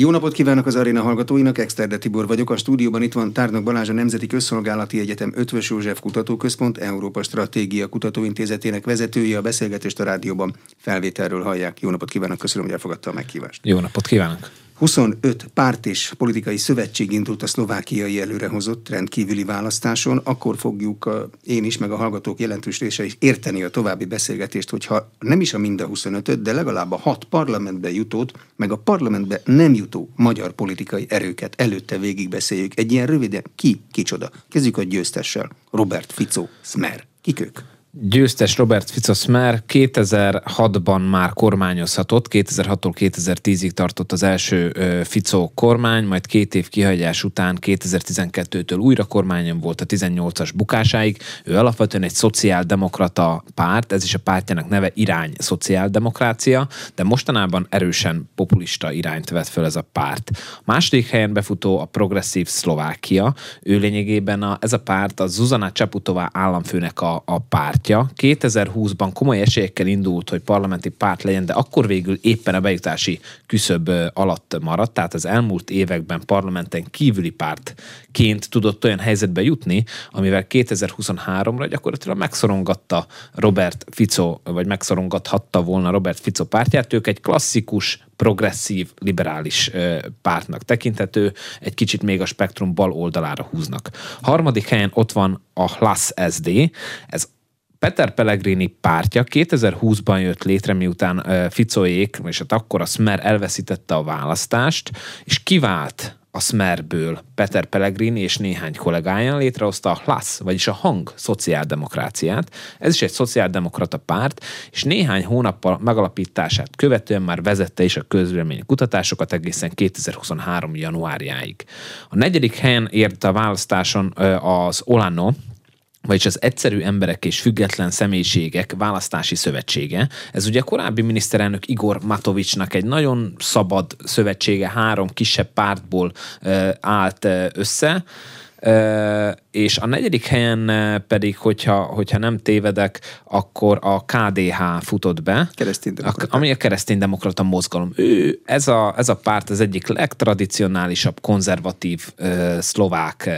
Jó napot kívánok az aréna hallgatóinak, Exterde Tibor vagyok. A stúdióban itt van Tárnak Balázs, a Nemzeti Közszolgálati Egyetem Ötvös József Kutatóközpont Európa Stratégia Kutatóintézetének vezetője. A beszélgetést a rádióban felvételről hallják. Jó napot kívánok, köszönöm, hogy elfogadta a meghívást. Jó napot kívánok! 25 párt és politikai szövetség indult a szlovákiai előrehozott rendkívüli választáson. Akkor fogjuk én is, meg a hallgatók jelentős része is érteni a további beszélgetést, hogyha nem is a mind a 25 de legalább a hat parlamentbe jutót, meg a parlamentbe nem jutó magyar politikai erőket előtte végigbeszéljük. Egy ilyen röviden ki, kicsoda. Kezdjük a győztessel. Robert Fico, Smer. Kik ők? Győztes Robert Ficos már 2006-ban már kormányozhatott, 2006-tól 2010-ig tartott az első Fico kormány, majd két év kihagyás után 2012-től újra kormányon volt a 18-as bukásáig. Ő alapvetően egy szociáldemokrata párt, ez is a pártjának neve irány szociáldemokrácia, de mostanában erősen populista irányt vett föl ez a párt. A második helyen befutó a progresszív Szlovákia, ő lényegében a, ez a párt a Zuzana Csaputová államfőnek a, a párt pártja 2020-ban komoly esélyekkel indult, hogy parlamenti párt legyen, de akkor végül éppen a bejutási küszöb alatt maradt, tehát az elmúlt években parlamenten kívüli pártként tudott olyan helyzetbe jutni, amivel 2023-ra gyakorlatilag megszorongatta Robert Fico, vagy megszorongathatta volna Robert Fico pártját. Ők egy klasszikus progresszív, liberális pártnak tekinthető, egy kicsit még a spektrum bal oldalára húznak. Harmadik helyen ott van a Hlas SD, ez Peter Pellegrini pártja 2020-ban jött létre, miután Ficoék, és hát akkor a Smer elveszítette a választást, és kivált a Smerből Peter Pellegrini és néhány kollégája létrehozta a HLASZ, vagyis a Hang szociáldemokráciát. Ez is egy szociáldemokrata párt, és néhány hónappal megalapítását követően már vezette is a közvélemény kutatásokat egészen 2023. januárjáig. A negyedik helyen ért a választáson az Olano, vagyis az egyszerű emberek és független személyiségek választási szövetsége. Ez ugye korábbi miniszterelnök Igor Matovicsnak egy nagyon szabad szövetsége, három kisebb pártból állt össze, és a negyedik helyen pedig, hogyha, hogyha nem tévedek, akkor a KDH futott be, ami a kereszténydemokrata mozgalom. Ő, ez a, ez a párt az egyik legtradicionálisabb, konzervatív uh, szlovák uh,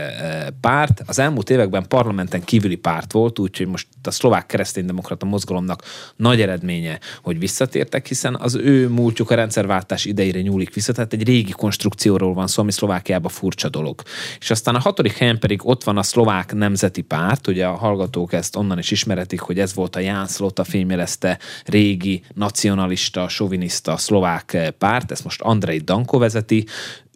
párt. Az elmúlt években parlamenten kívüli párt volt, úgyhogy most a szlovák kereszténydemokrata mozgalomnak nagy eredménye, hogy visszatértek, hiszen az ő múltjuk a rendszerváltás idejére nyúlik vissza, tehát egy régi konstrukcióról van szó, ami Szlovákiában furcsa dolog. És aztán a hatodik helyen pedig ott van a szlovák nemzeti párt, ugye a hallgatók ezt onnan is ismeretik, hogy ez volt a Ján Szlota fémjelezte régi nacionalista, soviniszta szlovák párt, ezt most Andrei Danko vezeti,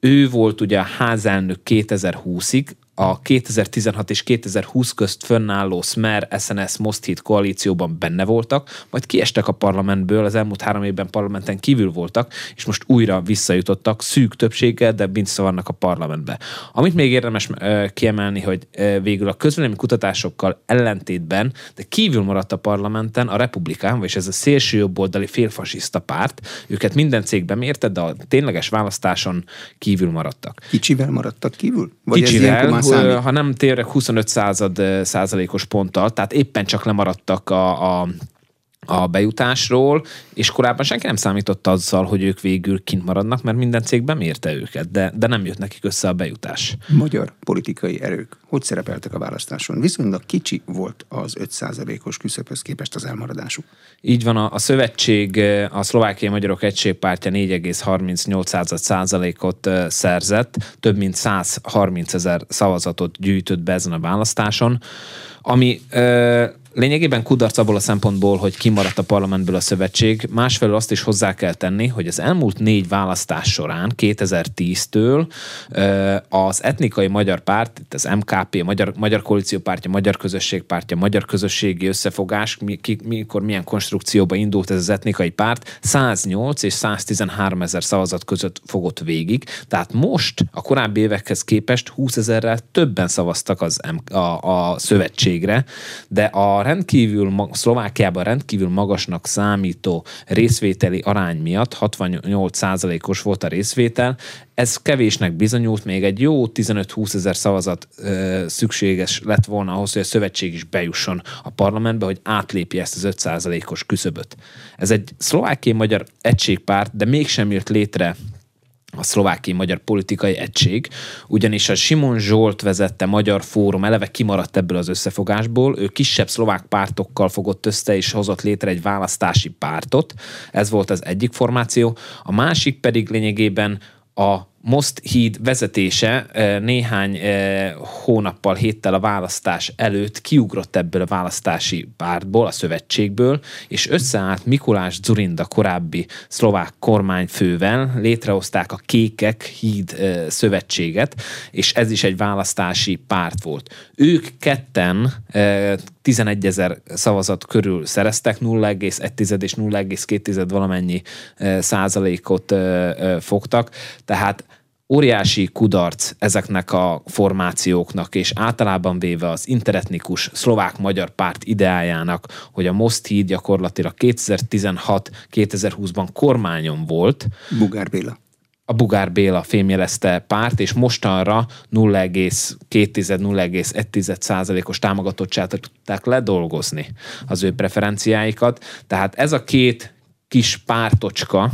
ő volt ugye a házelnök 2020-ig, a 2016 és 2020 közt fönnálló Smer SNS Most Hit koalícióban benne voltak, majd kiestek a parlamentből, az elmúlt három évben parlamenten kívül voltak, és most újra visszajutottak szűk többséggel, de vannak a parlamentbe. Amit még érdemes kiemelni, hogy végül a közvélemény kutatásokkal ellentétben, de kívül maradt a parlamenten a republikán, vagyis ez a szélső jobboldali félfasiszta párt, őket minden cégben mérte, de a tényleges választáson kívül maradtak. Kicsivel maradtak kívül? Vagy Kicsivel, számít? ha nem tényleg 25 század százalékos ponttal, tehát éppen csak lemaradtak a, a a bejutásról, és korábban senki nem számított azzal, hogy ők végül kint maradnak, mert minden cég bemérte őket, de, de nem jött nekik össze a bejutás. Magyar politikai erők hogy szerepeltek a választáson? Viszonylag kicsi volt az 5%-os küszöbhöz képest az elmaradásuk. Így van, a, a szövetség, a Szlovákiai Magyarok Egységpártja 4,38 százalékot szerzett, több mint 130 ezer szavazatot gyűjtött be ezen a választáson, ami lényegében kudarc abból a szempontból, hogy kimaradt a parlamentből a szövetség. Másfelől azt is hozzá kell tenni, hogy az elmúlt négy választás során, 2010-től az etnikai magyar párt, itt az MKP, Magyar, magyar Koalíció Pártja, Magyar Közösség Pártja, Magyar Közösségi Összefogás, mikor milyen konstrukcióba indult ez az etnikai párt, 108 és 113 ezer szavazat között fogott végig. Tehát most a korábbi évekhez képest 20 ezerrel többen szavaztak az a, a szövetségre, de a rendkívül, Szlovákiában rendkívül magasnak számító részvételi arány miatt, 68%-os volt a részvétel, ez kevésnek bizonyult, még egy jó 15-20 ezer szavazat ö, szükséges lett volna ahhoz, hogy a szövetség is bejusson a parlamentbe, hogy átlépje ezt az 5%-os küszöböt. Ez egy szlovákiai magyar egységpárt, de mégsem jött létre a szlovákiai magyar politikai egység, ugyanis a Simon Zsolt vezette Magyar Fórum eleve kimaradt ebből az összefogásból, ő kisebb szlovák pártokkal fogott össze és hozott létre egy választási pártot, ez volt az egyik formáció, a másik pedig lényegében a Most híd vezetése néhány hónappal, héttel a választás előtt kiugrott ebből a választási pártból, a szövetségből, és összeállt Mikulás Zurinda korábbi szlovák kormányfővel, létrehozták a Kékek híd szövetséget, és ez is egy választási párt volt. Ők ketten 11 ezer szavazat körül szereztek, 0,1 és 0,2 valamennyi százalékot fogtak, tehát óriási kudarc ezeknek a formációknak, és általában véve az interetnikus szlovák-magyar párt ideájának, hogy a Most híd gyakorlatilag 2016-2020-ban kormányon volt. Bugár Béla a Bugár Béla fémjelezte párt, és mostanra 0,2-0,1 százalékos támogatottságot tudták ledolgozni az ő preferenciáikat. Tehát ez a két kis pártocska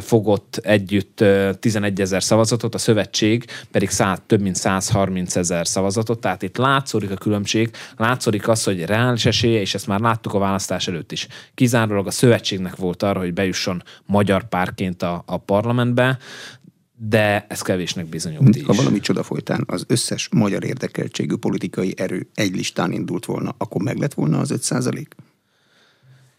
fogott együtt 11 ezer szavazatot, a szövetség pedig száz, több mint 130 ezer szavazatot, tehát itt látszódik a különbség, látszódik az, hogy reális esélye, és ezt már láttuk a választás előtt is. Kizárólag a szövetségnek volt arra, hogy bejusson magyar párként a, a parlamentbe, de ez kevésnek bizonyult Ha valami csoda folytán az összes magyar érdekeltségű politikai erő egy listán indult volna, akkor meg lett volna az 5 százalék?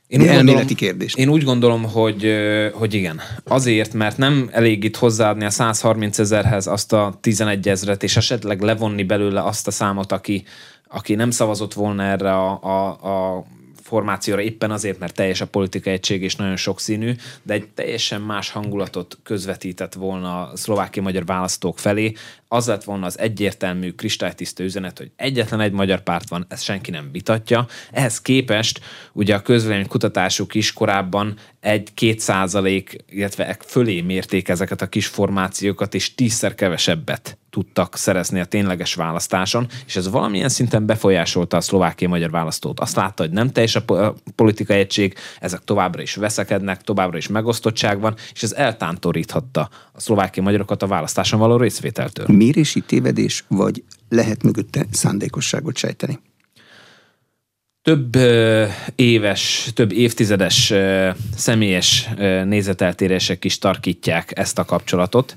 Én úgy, gondolom, kérdés. én úgy gondolom, hogy, hogy igen. Azért, mert nem elég itt hozzáadni a 130 ezerhez azt a 11 ezret, és esetleg levonni belőle azt a számot, aki, aki nem szavazott volna erre a, a, a formációra éppen azért, mert teljes a politika egység és nagyon sokszínű, de egy teljesen más hangulatot közvetített volna a szlovákiai magyar választók felé. Az lett volna az egyértelmű kristálytiszta üzenet, hogy egyetlen egy magyar párt van, ezt senki nem vitatja. Ehhez képest ugye a közvélemény kutatásuk is korábban egy-két százalék, illetve fölé mérték ezeket a kis formációkat, és tízszer kevesebbet tudtak szerezni a tényleges választáson, és ez valamilyen szinten befolyásolta a szlovákiai magyar választót. Azt látta, hogy nem teljes a politikai egység, ezek továbbra is veszekednek, továbbra is megosztottság van, és ez eltántoríthatta a szlovákiai magyarokat a választáson való részvételtől. Mérési tévedés, vagy lehet mögötte szándékosságot sejteni? Több éves, több évtizedes személyes nézeteltérések is tarkítják ezt a kapcsolatot.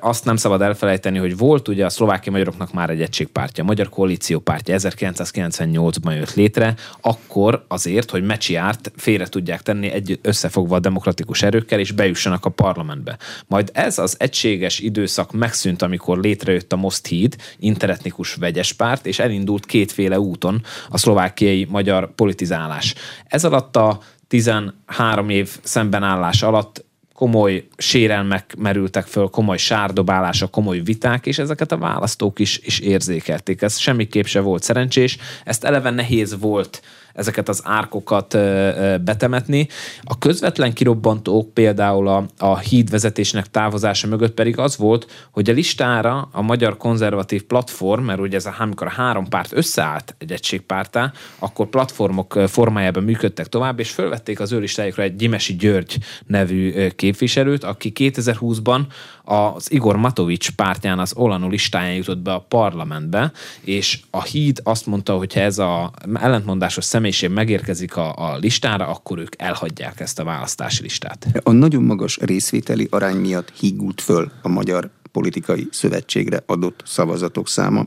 Azt nem szabad elfelejteni, hogy volt ugye a szlovákiai magyaroknak már egy egységpártja, a Magyar Koalíció pártja 1998-ban jött létre, akkor azért, hogy Mecsiárt félre tudják tenni egy összefogva a demokratikus erőkkel, és bejussanak a parlamentbe. Majd ez az egységes időszak megszűnt, amikor létrejött a Most híd, interetnikus vegyes párt, és elindult kétféle úton a szlovákiai magyar politizálás. Ez alatt a 13 év szembenállás alatt komoly sérelmek merültek föl, komoly sárdobálások, komoly viták, és ezeket a választók is, is érzékelték. Ez semmiképp se volt szerencsés, ezt eleve nehéz volt ezeket az árkokat betemetni. A közvetlen kirobbantók például a, a hídvezetésnek távozása mögött pedig az volt, hogy a listára a Magyar Konzervatív Platform, mert ugye ez a, amikor a három párt összeállt egy egységpártá, akkor platformok formájában működtek tovább, és fölvették az ő listájukra egy Gyimesi György nevű képviselőt, aki 2020-ban az Igor Matovics pártján az Olano listáján jutott be a parlamentbe, és a híd azt mondta, hogy ha ez a ellentmondásos személyiség megérkezik a, a listára, akkor ők elhagyják ezt a választási listát. A nagyon magas részvételi arány miatt hígult föl a magyar politikai szövetségre adott szavazatok száma.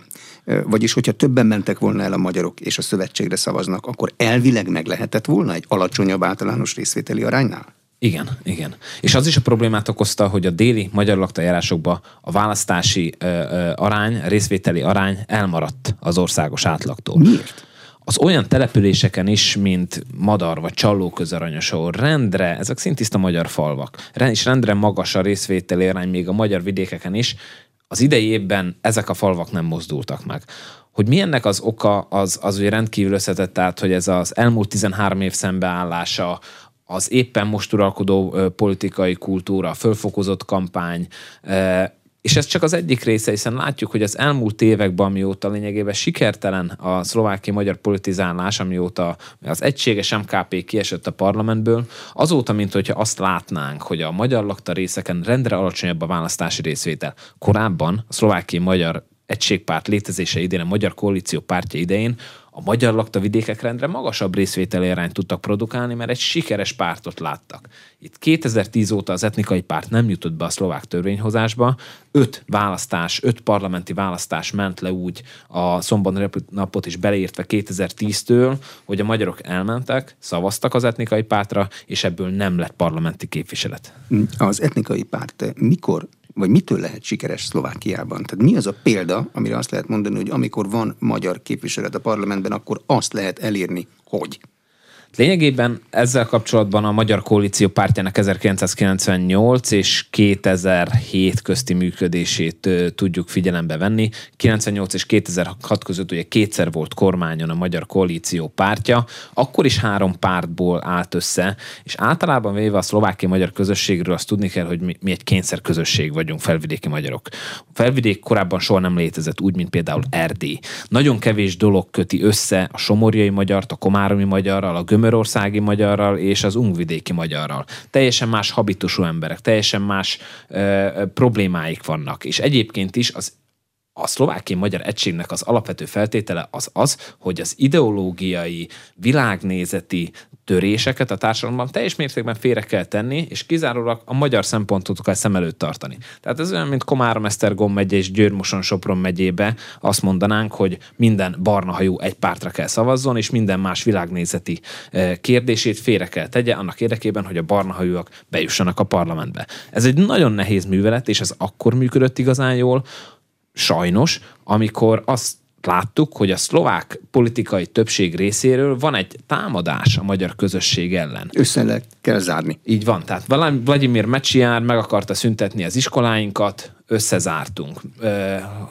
Vagyis, hogyha többen mentek volna el a magyarok és a szövetségre szavaznak, akkor elvileg meg lehetett volna egy alacsonyabb általános részvételi aránynál? Igen, igen. És az is a problémát okozta, hogy a déli magyar laktajárásokban a választási ö, ö, arány, részvételi arány elmaradt az országos átlagtól. Miért? az olyan településeken is, mint Madar vagy Csallóközaranyos, ahol rendre, ezek szintiszta magyar falvak, és rendre magas a részvételi arány még a magyar vidékeken is, az idei évben ezek a falvak nem mozdultak meg. Hogy mi ennek az oka, az, az ugye rendkívül összetett, tehát hogy ez az elmúlt 13 év szembeállása, az éppen most uralkodó politikai kultúra, fölfokozott kampány, és ez csak az egyik része, hiszen látjuk, hogy az elmúlt években, amióta lényegében sikertelen a szlovákiai magyar politizálás, amióta az egységes MKP kiesett a parlamentből, azóta, mint hogyha azt látnánk, hogy a magyar lakta részeken rendre alacsonyabb a választási részvétel. Korábban a szlovákiai magyar egységpárt létezése idén, a Magyar Koalíció pártja idején a magyar lakta vidékek rendre magasabb részvételi arányt tudtak produkálni, mert egy sikeres pártot láttak. Itt 2010 óta az etnikai párt nem jutott be a szlovák törvényhozásba, öt választás, öt parlamenti választás ment le úgy a szombat napot is beleértve 2010-től, hogy a magyarok elmentek, szavaztak az etnikai pártra, és ebből nem lett parlamenti képviselet. Az etnikai párt mikor vagy mitől lehet sikeres Szlovákiában? Tehát mi az a példa, amire azt lehet mondani, hogy amikor van magyar képviselet a parlamentben, akkor azt lehet elérni, hogy? Lényegében ezzel kapcsolatban a Magyar Koalíció pártjának 1998 és 2007 közti működését tudjuk figyelembe venni. 98 és 2006 között ugye kétszer volt kormányon a Magyar Koalíció pártja, akkor is három pártból állt össze, és általában véve a szlovákiai magyar közösségről azt tudni kell, hogy mi, mi egy kényszer közösség vagyunk, felvidéki magyarok. A felvidék korábban soha nem létezett, úgy, mint például Erdély. Nagyon kevés dolog köti össze a somorjai magyart, a komáromi magyarral, a gömörországi magyarral és az ungvidéki magyarral. Teljesen más habitusú emberek, teljesen más ö, problémáik vannak. És egyébként is az a szlovákiai magyar egységnek az alapvető feltétele az az, hogy az ideológiai, világnézeti töréseket a társadalomban teljes mértékben félre kell tenni, és kizárólag a magyar szempontot kell szem előtt tartani. Tehát ez olyan, mint Komárom, Esztergom megye és Győrmoson Sopron megyébe azt mondanánk, hogy minden barna hajú egy pártra kell szavazzon, és minden más világnézeti eh, kérdését félre kell tegye annak érdekében, hogy a barna hajúak bejussanak a parlamentbe. Ez egy nagyon nehéz művelet, és ez akkor működött igazán jól, sajnos, amikor azt láttuk, hogy a szlovák politikai többség részéről van egy támadás a magyar közösség ellen. Össze le kell zárni. Így van. Tehát Vladimir Mecsiár meg akarta szüntetni az iskoláinkat, összezártunk.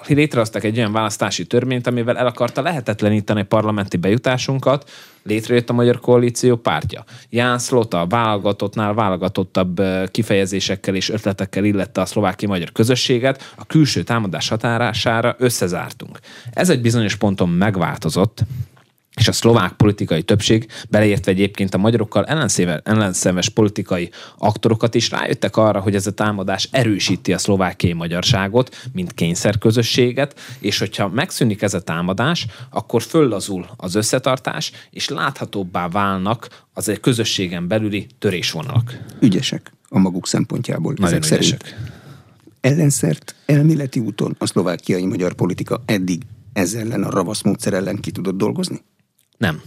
Létrehoztak egy olyan választási törvényt, amivel el akarta lehetetleníteni parlamenti bejutásunkat, létrejött a Magyar Koalíció pártja. Ján Szlota válogatottnál válogatottabb kifejezésekkel és ötletekkel illette a szlováki magyar közösséget, a külső támadás határására összezártunk. Ez egy bizonyos ponton megváltozott, és a szlovák politikai többség, beleértve egyébként a magyarokkal ellenszemes politikai aktorokat is rájöttek arra, hogy ez a támadás erősíti a szlovákiai magyarságot, mint kényszerközösséget, és hogyha megszűnik ez a támadás, akkor föllazul az összetartás, és láthatóbbá válnak az egy közösségen belüli törésvonalak. Ügyesek a maguk szempontjából. Nagyon ezek ügyesek. Szerint. Ellenszert elméleti úton a szlovákiai magyar politika eddig ezzel ellen a ravasz módszer ellen ki tudott dolgozni? Nem.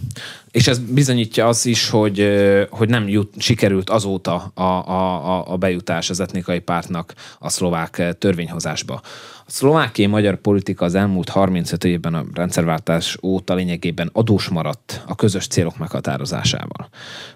És ez bizonyítja az is, hogy, hogy nem jut, sikerült azóta a, a, a bejutás az etnikai pártnak a szlovák törvényhozásba. A szlovákiai magyar politika az elmúlt 35 évben a rendszerváltás óta lényegében adós maradt a közös célok meghatározásával.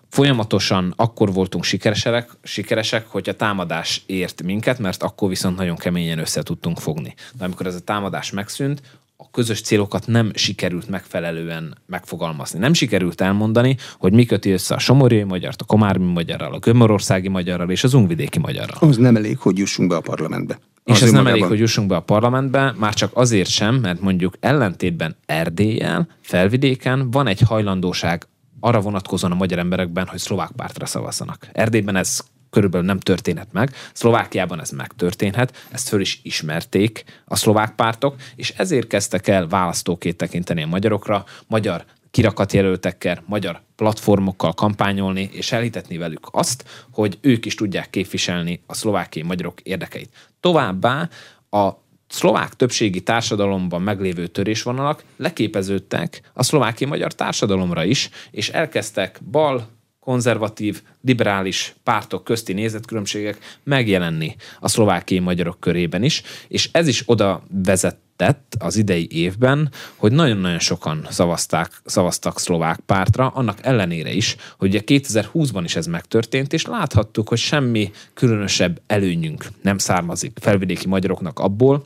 Folyamatosan akkor voltunk sikeresek, sikeresek, hogy a támadás ért minket, mert akkor viszont nagyon keményen össze tudtunk fogni. De amikor ez a támadás megszűnt, a közös célokat nem sikerült megfelelően megfogalmazni. Nem sikerült elmondani, hogy mi köti össze a somorjai magyart, a komármi magyarral, a gömörországi magyarral és az ungvidéki magyarral. Az nem elég, hogy jussunk be a parlamentbe. És ez nem elég, hogy jussunk be a parlamentbe, már csak azért sem, mert mondjuk ellentétben Erdéllyel, felvidéken van egy hajlandóság arra vonatkozóan a magyar emberekben, hogy szlovák pártra szavazzanak. Erdélyben ez körülbelül nem történhet meg. Szlovákiában ez megtörténhet, ezt föl is ismerték a szlovák pártok, és ezért kezdtek el választóként tekinteni a magyarokra, magyar kirakatjelöltekkel, magyar platformokkal kampányolni, és elhitetni velük azt, hogy ők is tudják képviselni a szlovákiai magyarok érdekeit. Továbbá a szlovák többségi társadalomban meglévő törésvonalak leképeződtek a szlovákiai magyar társadalomra is, és elkezdtek bal, konzervatív, liberális pártok közti nézetkülönbségek megjelenni a szlovákiai magyarok körében is, és ez is oda vezetett az idei évben, hogy nagyon-nagyon sokan szavazták, szavaztak szlovák pártra, annak ellenére is, hogy ugye 2020-ban is ez megtörtént, és láthattuk, hogy semmi különösebb előnyünk nem származik felvidéki magyaroknak abból,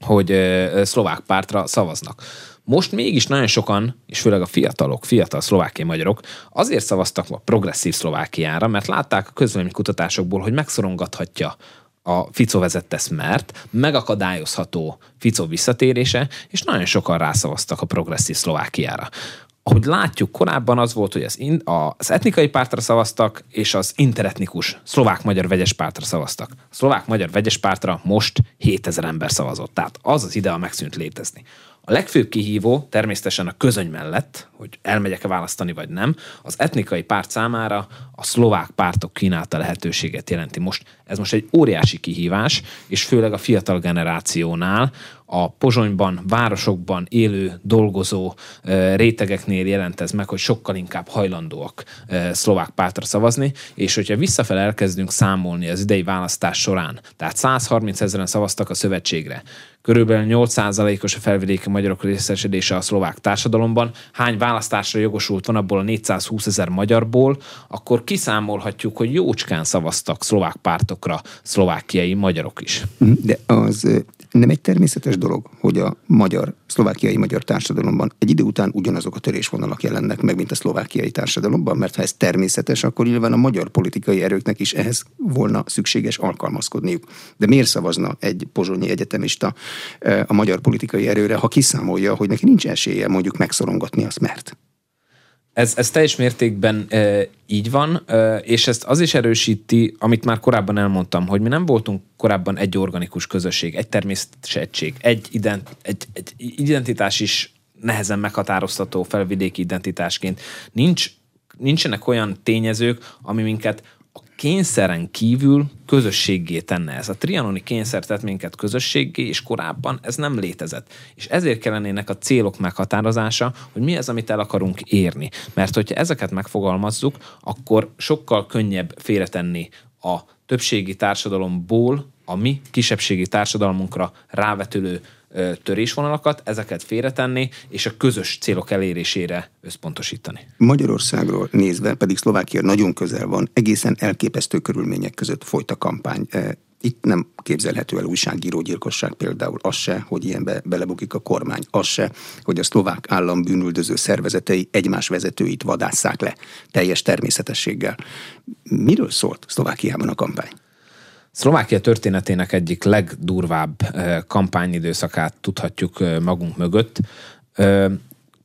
hogy szlovák pártra szavaznak. Most mégis nagyon sokan, és főleg a fiatalok, fiatal szlovákiai magyarok azért szavaztak a progresszív Szlovákiára, mert látták a kutatásokból, hogy megszorongathatja a Fico vezette Smert, megakadályozható Fico visszatérése, és nagyon sokan rászavaztak a progresszív Szlovákiára ahogy látjuk, korábban az volt, hogy az, in, az etnikai pártra szavaztak, és az interetnikus szlovák-magyar vegyes pártra szavaztak. A szlovák-magyar vegyes pártra most 7000 ember szavazott, tehát az az idea megszűnt létezni. A legfőbb kihívó természetesen a közöny mellett, hogy elmegyek-e választani vagy nem, az etnikai párt számára a szlovák pártok kínálta lehetőséget jelenti. Most ez most egy óriási kihívás, és főleg a fiatal generációnál, a pozsonyban, városokban élő, dolgozó rétegeknél jelent ez meg, hogy sokkal inkább hajlandóak szlovák pártra szavazni, és hogyha visszafel elkezdünk számolni az idei választás során, tehát 130 ezeren szavaztak a szövetségre, körülbelül 8%-os a felvidéki magyarok részesedése a szlovák társadalomban, hány választásra jogosult van abból a 420 ezer magyarból, akkor kiszámolhatjuk, hogy jócskán szavaztak szlovák pártokra szlovákiai magyarok is. De az nem egy természetes dolog, hogy a magyar, szlovákiai magyar társadalomban egy idő után ugyanazok a törésvonalak jelennek meg, mint a szlovákiai társadalomban, mert ha ez természetes, akkor nyilván a magyar politikai erőknek is ehhez volna szükséges alkalmazkodniuk. De miért szavazna egy pozsonyi egyetemista a magyar politikai erőre, ha kiszámolja, hogy neki nincs esélye mondjuk megszorongatni azt, mert? Ez, ez teljes mértékben e, így van, e, és ezt az is erősíti, amit már korábban elmondtam, hogy mi nem voltunk korábban egy organikus közösség, egy természetes egység, egy, ident, egy, egy identitás is nehezen meghatározható felvidéki identitásként. Nincs, nincsenek olyan tényezők, ami minket kényszeren kívül közösségé tenne ez. A trianoni kényszer tett minket közösségé, és korábban ez nem létezett. És ezért kellenének a célok meghatározása, hogy mi az, amit el akarunk érni. Mert hogyha ezeket megfogalmazzuk, akkor sokkal könnyebb félretenni a többségi társadalomból a mi kisebbségi társadalmunkra rávetülő törésvonalakat, ezeket félretenni, és a közös célok elérésére összpontosítani. Magyarországról nézve pedig Szlovákia nagyon közel van, egészen elképesztő körülmények között folyt a kampány. Itt nem képzelhető el újságírógyilkosság például, az se, hogy ilyenbe belebukik a kormány, az se, hogy a szlovák állam bűnüldöző szervezetei egymás vezetőit vadásszák le teljes természetességgel. Miről szólt Szlovákiában a kampány? Szlovákia történetének egyik legdurvább kampányidőszakát tudhatjuk magunk mögött.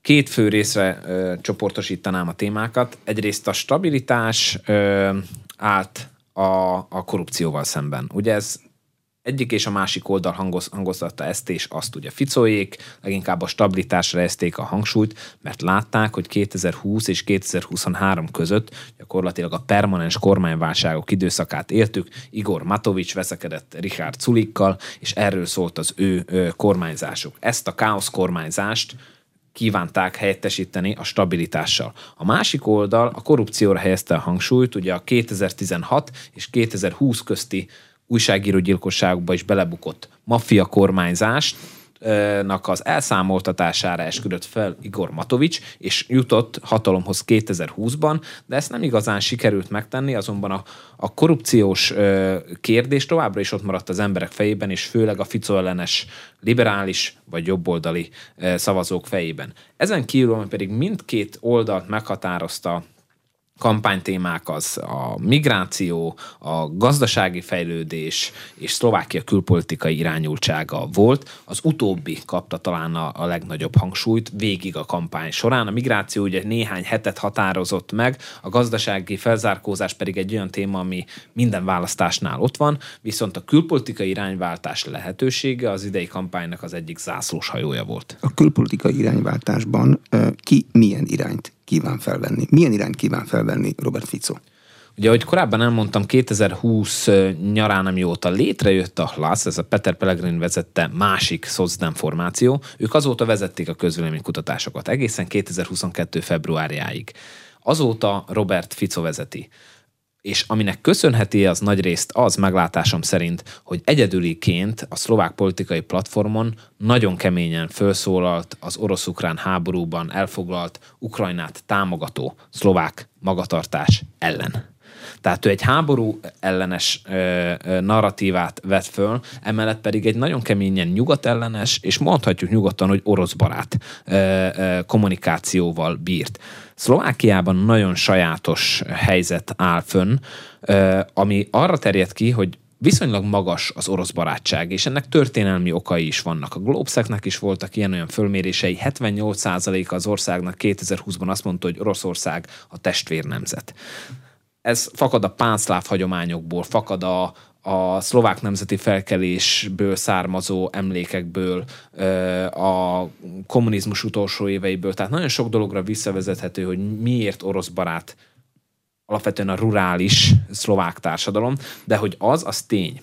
Két fő részre csoportosítanám a témákat. Egyrészt a stabilitás állt a, a korrupcióval szemben. Ugye ez egyik és a másik oldal hangoz, hangoztatta ezt és azt ugye Ficóék, leginkább a stabilitásra ezték a hangsúlyt, mert látták, hogy 2020 és 2023 között gyakorlatilag a permanens kormányválságok időszakát éltük, Igor Matovics veszekedett Richard Culikkal, és erről szólt az ő, ő kormányzásuk. Ezt a káosz kormányzást kívánták helyettesíteni a stabilitással. A másik oldal a korrupcióra helyezte a hangsúlyt, ugye a 2016 és 2020 közti újságírógyilkosságokba is belebukott maffia kormányzást, az elszámoltatására esküdött fel Igor Matovics, és jutott hatalomhoz 2020-ban, de ezt nem igazán sikerült megtenni, azonban a, a korrupciós ö, kérdés továbbra is ott maradt az emberek fejében, és főleg a Fico ellenes liberális vagy jobboldali ö, szavazók fejében. Ezen kívül pedig mindkét oldalt meghatározta kampánytémák az a migráció, a gazdasági fejlődés és Szlovákia külpolitikai irányultsága volt. Az utóbbi kapta talán a, a legnagyobb hangsúlyt végig a kampány során. A migráció ugye néhány hetet határozott meg, a gazdasági felzárkózás pedig egy olyan téma, ami minden választásnál ott van, viszont a külpolitikai irányváltás lehetősége az idei kampánynak az egyik zászlós hajója volt. A külpolitikai irányváltásban ki milyen irányt kíván felvenni? Milyen irányt kíván felvenni Robert Fico? Ugye, ahogy korábban elmondtam, 2020 nyarán, amióta létrejött a HLASZ, ez a Peter Pellegrin vezette másik szocdem formáció, ők azóta vezették a közvéleménykutatásokat, egészen 2022. februárjáig. Azóta Robert Fico vezeti és aminek köszönheti az nagy részt az meglátásom szerint, hogy egyedüliként a szlovák politikai platformon nagyon keményen felszólalt az orosz-ukrán háborúban elfoglalt Ukrajnát támogató szlovák magatartás ellen. Tehát ő egy háború ellenes ö, ö, narratívát vet föl, emellett pedig egy nagyon keményen nyugatellenes, és mondhatjuk nyugodtan, hogy orosz barát ö, ö, kommunikációval bírt. Szlovákiában nagyon sajátos helyzet áll fönn, ami arra terjed ki, hogy viszonylag magas az orosz barátság, és ennek történelmi okai is vannak. A Globseknek is voltak ilyen-olyan fölmérései, 78% az országnak 2020-ban azt mondta, hogy Oroszország a testvérnemzet. Ez fakad a pánszláv hagyományokból, fakad a, a szlovák nemzeti felkelésből származó emlékekből, a kommunizmus utolsó éveiből. Tehát nagyon sok dologra visszavezethető, hogy miért orosz barát alapvetően a rurális szlovák társadalom, de hogy az, az tény.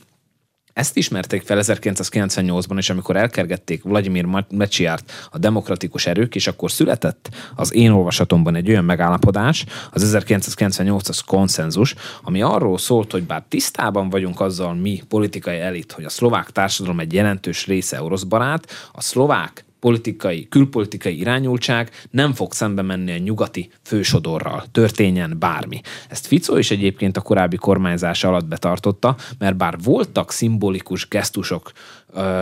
Ezt ismerték fel 1998-ban, és amikor elkergették Vladimir Mecsiárt a demokratikus erők, és akkor született az én olvasatomban egy olyan megállapodás, az 1998-as konszenzus, ami arról szólt, hogy bár tisztában vagyunk azzal mi politikai elit, hogy a szlovák társadalom egy jelentős része orosz barát, a szlovák politikai, külpolitikai irányultság nem fog szembe menni a nyugati fősodorral, történjen bármi. Ezt Fico is egyébként a korábbi kormányzása alatt betartotta, mert bár voltak szimbolikus gesztusok,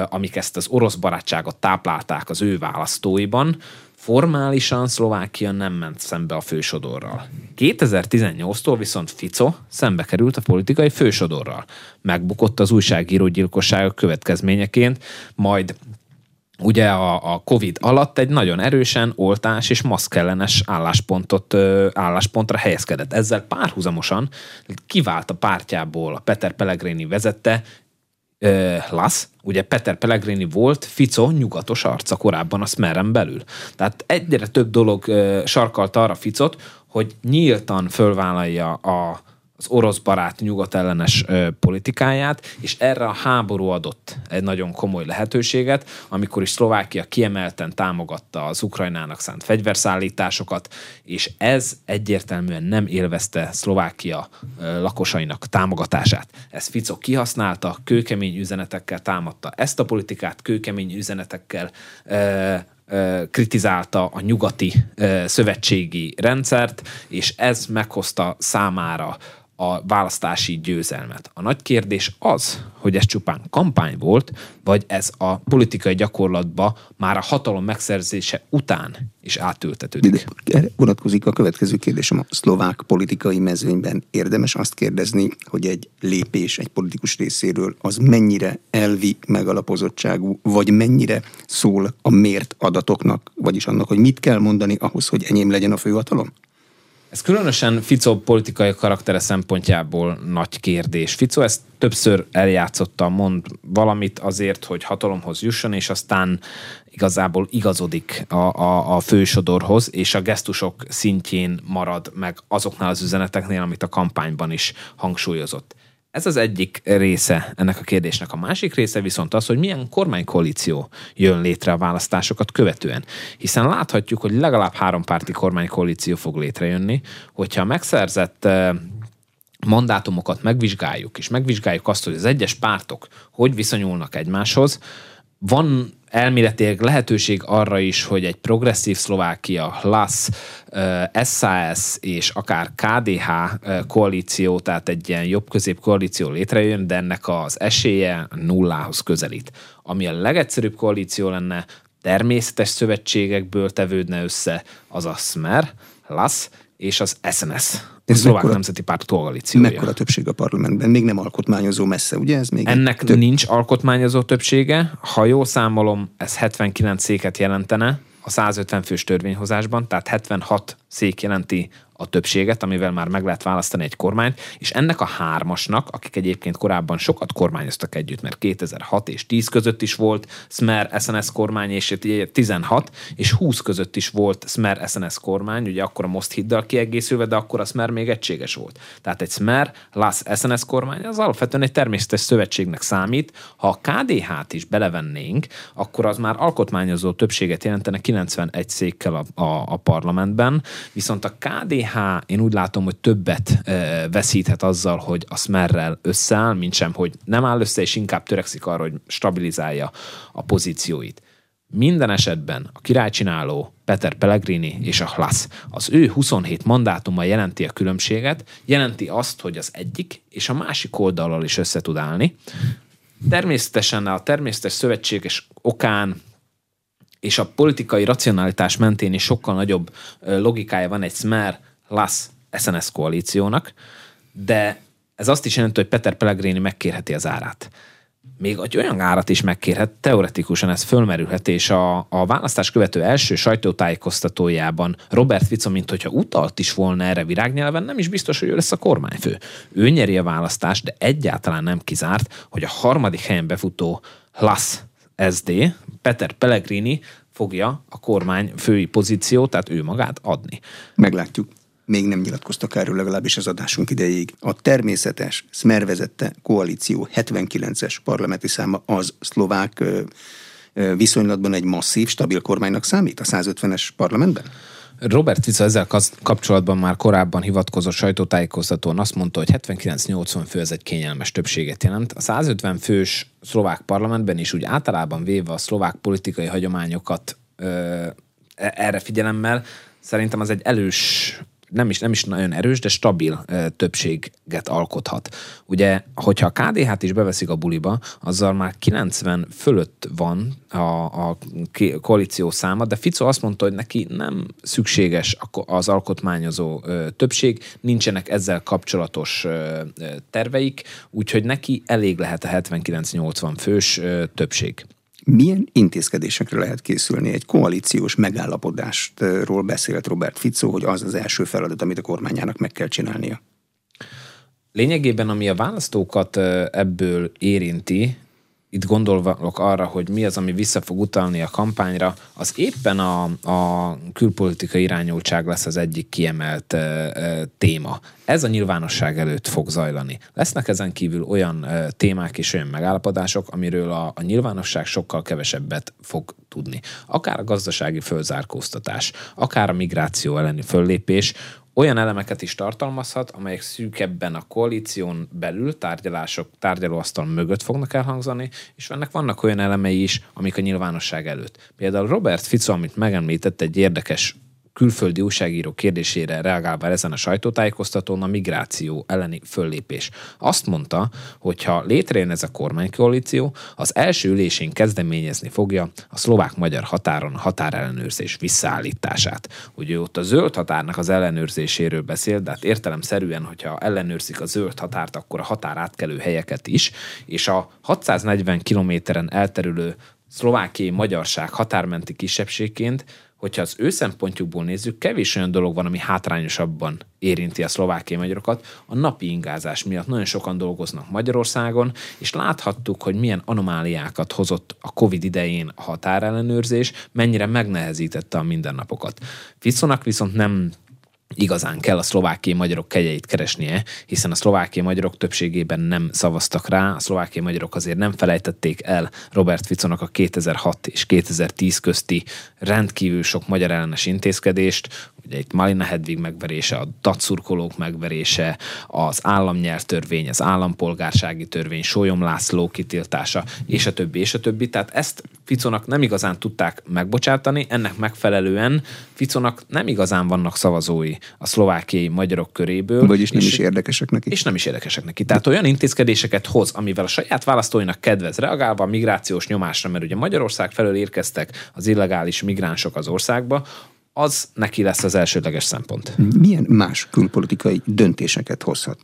amik ezt az orosz barátságot táplálták az ő választóiban, formálisan Szlovákia nem ment szembe a fősodorral. 2018-tól viszont Fico szembe került a politikai fősodorral. Megbukott az újságíró gyilkosságok következményeként, majd ugye a, a COVID alatt egy nagyon erősen oltás és maszkellenes álláspontot, álláspontra helyezkedett. Ezzel párhuzamosan kivált a pártjából a Peter Pellegrini vezette Lasz, ugye Peter Pellegrini volt Fico nyugatos arca korábban a Smeren belül. Tehát egyre több dolog sarkalta arra Ficot, hogy nyíltan fölvállalja a, az orosz barát nyugatellenes ö, politikáját, és erre a háború adott egy nagyon komoly lehetőséget, amikor is Szlovákia kiemelten támogatta az Ukrajnának szánt fegyverszállításokat, és ez egyértelműen nem élvezte Szlovákia ö, lakosainak támogatását. Ezt Fico kihasználta, kőkemény üzenetekkel támadta ezt a politikát, kőkemény üzenetekkel ö, kritizálta a nyugati szövetségi rendszert, és ez meghozta számára a választási győzelmet. A nagy kérdés az, hogy ez csupán kampány volt, vagy ez a politikai gyakorlatba már a hatalom megszerzése után is átültetődik. Erre vonatkozik a következő kérdésem. A szlovák politikai mezőnyben érdemes azt kérdezni, hogy egy lépés egy politikus részéről az mennyire elvi megalapozottságú, vagy mennyire szól a mért adatoknak, vagyis annak, hogy mit kell mondani ahhoz, hogy enyém legyen a főhatalom? Ez különösen Fico politikai karaktere szempontjából nagy kérdés. Fico ezt többször eljátszotta, mond valamit azért, hogy hatalomhoz jusson, és aztán igazából igazodik a, a, a fősodorhoz, és a gesztusok szintjén marad meg azoknál az üzeneteknél, amit a kampányban is hangsúlyozott. Ez az egyik része ennek a kérdésnek. A másik része viszont az, hogy milyen kormánykoalíció jön létre a választásokat követően. Hiszen láthatjuk, hogy legalább hárompárti kormánykoalíció fog létrejönni, hogyha a megszerzett eh, mandátumokat megvizsgáljuk, és megvizsgáljuk azt, hogy az egyes pártok hogy viszonyulnak egymáshoz, van elméletileg lehetőség arra is, hogy egy progresszív Szlovákia, LAS, SAS és akár KDH koalíció, tehát egy ilyen jobb-közép koalíció létrejön, de ennek az esélye nullához közelít. Ami a legegyszerűbb koalíció lenne, természetes szövetségekből tevődne össze, az a Smer, LAS és az SNS a szlovák mekkora, nemzeti párt koalíciója. Mekkora többség a parlamentben? Még nem alkotmányozó messze, ugye? Ez még Ennek több... nincs alkotmányozó többsége. Ha jól számolom, ez 79 széket jelentene a 150 fős törvényhozásban, tehát 76 szék jelenti a többséget, amivel már meg lehet választani egy kormányt, és ennek a hármasnak, akik egyébként korábban sokat kormányoztak együtt, mert 2006 és 10 között is volt Smer SNS kormány, és 16 és 20 között is volt Smer SNS kormány, ugye akkor a Most Hiddal kiegészülve, de akkor a Smer még egységes volt. Tehát egy Smer LAS SNS kormány az alapvetően egy természetes szövetségnek számít. Ha a KDH-t is belevennénk, akkor az már alkotmányozó többséget jelentene 91 székkel a, a, a parlamentben, viszont a KDH én úgy látom, hogy többet veszíthet azzal, hogy a Smerrel összeáll, mint sem, hogy nem áll össze, és inkább törekszik arra, hogy stabilizálja a pozícióit. Minden esetben a királycsináló Peter Pellegrini és a Hlasz az ő 27 mandátuma jelenti a különbséget, jelenti azt, hogy az egyik és a másik oldallal is össze tud állni. Természetesen a természetes szövetséges okán és a politikai racionalitás mentén is sokkal nagyobb logikája van egy Smer Las SNS koalíciónak, de ez azt is jelenti, hogy Peter Pellegrini megkérheti az árát még egy olyan árat is megkérhet, teoretikusan ez fölmerülhet, és a, a választás követő első sajtótájékoztatójában Robert Fico, mint hogyha utalt is volna erre virágnyelven, nem is biztos, hogy ő lesz a kormányfő. Ő nyeri a választást, de egyáltalán nem kizárt, hogy a harmadik helyen befutó Lass SD, Peter Pellegrini fogja a kormány fői pozíciót, tehát ő magát adni. Meglátjuk még nem nyilatkoztak erről legalábbis az adásunk idejéig. A természetes, Smer koalíció 79-es parlamenti száma az szlovák viszonylatban egy masszív, stabil kormánynak számít a 150-es parlamentben? Robert Fica ezzel kapcsolatban már korábban hivatkozott sajtótájékoztatón azt mondta, hogy 79-80 fő ez egy kényelmes többséget jelent. A 150 fős szlovák parlamentben is úgy általában véve a szlovák politikai hagyományokat ö, e-, erre figyelemmel, szerintem az egy elős nem is, nem is nagyon erős, de stabil többséget alkothat. Ugye, hogyha a KDH-t is beveszik a buliba, azzal már 90 fölött van a, a koalíció száma, de Fico azt mondta, hogy neki nem szükséges az alkotmányozó többség, nincsenek ezzel kapcsolatos terveik, úgyhogy neki elég lehet a 79-80 fős többség milyen intézkedésekre lehet készülni? Egy koalíciós megállapodástról beszélt Robert Fico, hogy az az első feladat, amit a kormányának meg kell csinálnia. Lényegében, ami a választókat ebből érinti, itt gondolok arra, hogy mi az, ami vissza fog utalni a kampányra, az éppen a, a külpolitikai irányultság lesz az egyik kiemelt e, e, téma. Ez a nyilvánosság előtt fog zajlani. Lesznek ezen kívül olyan e, témák és olyan megállapodások, amiről a, a nyilvánosság sokkal kevesebbet fog tudni. Akár a gazdasági fölzárkóztatás, akár a migráció elleni föllépés, olyan elemeket is tartalmazhat, amelyek szűkebben a koalíción belül tárgyalások, tárgyalóasztal mögött fognak elhangzani, és ennek vannak olyan elemei is, amik a nyilvánosság előtt. Például Robert Fico, amit megemlített, egy érdekes külföldi újságíró kérdésére reagálva ezen a sajtótájékoztatón a migráció elleni föllépés. Azt mondta, hogy ha létrejön ez a kormánykoalíció, az első ülésén kezdeményezni fogja a szlovák-magyar határon a határellenőrzés visszaállítását. Ugye ott a zöld határnak az ellenőrzéséről beszél, de hát értelemszerűen, hogyha ellenőrzik a zöld határt, akkor a határ átkelő helyeket is, és a 640 kilométeren elterülő szlovákiai magyarság határmenti kisebbségként hogyha az ő szempontjukból nézzük, kevés olyan dolog van, ami hátrányosabban érinti a szlovákiai magyarokat. A napi ingázás miatt nagyon sokan dolgoznak Magyarországon, és láthattuk, hogy milyen anomáliákat hozott a COVID idején a határellenőrzés, mennyire megnehezítette a mindennapokat. Ficónak viszont nem igazán kell a szlovákiai magyarok kegyeit keresnie, hiszen a szlovákiai magyarok többségében nem szavaztak rá, a szlovákiai magyarok azért nem felejtették el Robert Ficonak a 2006 és 2010 közti rendkívül sok magyar ellenes intézkedést, ugye itt Malina Hedvig megverése, a datszurkolók megverése, az államnyelvtörvény, az állampolgársági törvény, Sólyom László kitiltása, és a többi, és a többi. Tehát ezt Ficonak nem igazán tudták megbocsátani, ennek megfelelően Ficonak nem igazán vannak szavazói a szlovákiai magyarok köréből. Vagyis nem és, is érdekesek neki. És nem is érdekesek neki. Tehát olyan intézkedéseket hoz, amivel a saját választóinak kedvez, reagálva a migrációs nyomásra, mert ugye Magyarország felől érkeztek az illegális migránsok az országba, az neki lesz az elsődleges szempont. Milyen más külpolitikai döntéseket hozhat?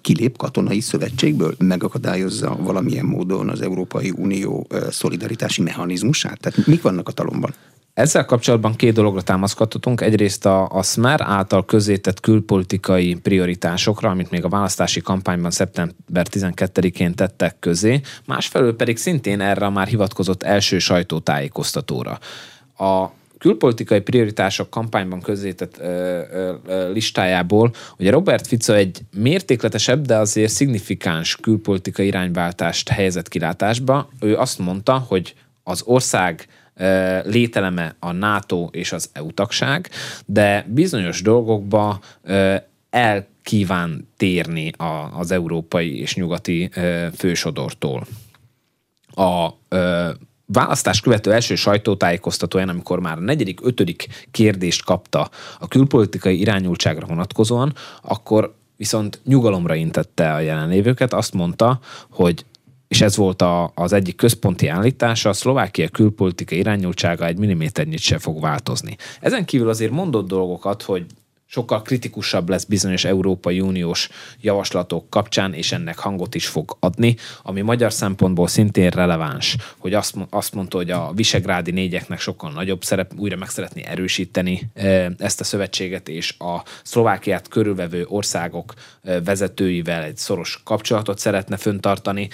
Kilép katonai szövetségből? Megakadályozza valamilyen módon az Európai Unió szolidaritási mechanizmusát? Tehát mik vannak a talomban? Ezzel kapcsolatban két dologra támaszkodhatunk. Egyrészt a, a SMER által közétett külpolitikai prioritásokra, amit még a választási kampányban szeptember 12-én tettek közé, másfelől pedig szintén erre már hivatkozott első sajtótájékoztatóra. A külpolitikai prioritások kampányban közzétett ö, ö, ö, listájából, ugye Robert Fico egy mértékletesebb, de azért szignifikáns külpolitikai irányváltást helyezett kilátásba. Ő azt mondta, hogy az ország lételeme a NATO és az EU tagság, de bizonyos dolgokba el kíván térni az európai és nyugati fősodortól. A választás követő első sajtótájékoztatóján, amikor már a negyedik, ötödik kérdést kapta a külpolitikai irányultságra vonatkozóan, akkor viszont nyugalomra intette a jelenlévőket, azt mondta, hogy és ez volt a, az egyik központi állítása, a Szlovákia külpolitikai irányultsága egy milliméternyit se fog változni. Ezen kívül azért mondott dolgokat, hogy sokkal kritikusabb lesz bizonyos Európai Uniós javaslatok kapcsán, és ennek hangot is fog adni, ami magyar szempontból szintén releváns, hogy azt, azt mondta, hogy a visegrádi négyeknek sokkal nagyobb szerep, újra meg szeretné erősíteni ezt a szövetséget, és a Szlovákiát körülvevő országok vezetőivel egy szoros kapcsolatot szeretne föntartani.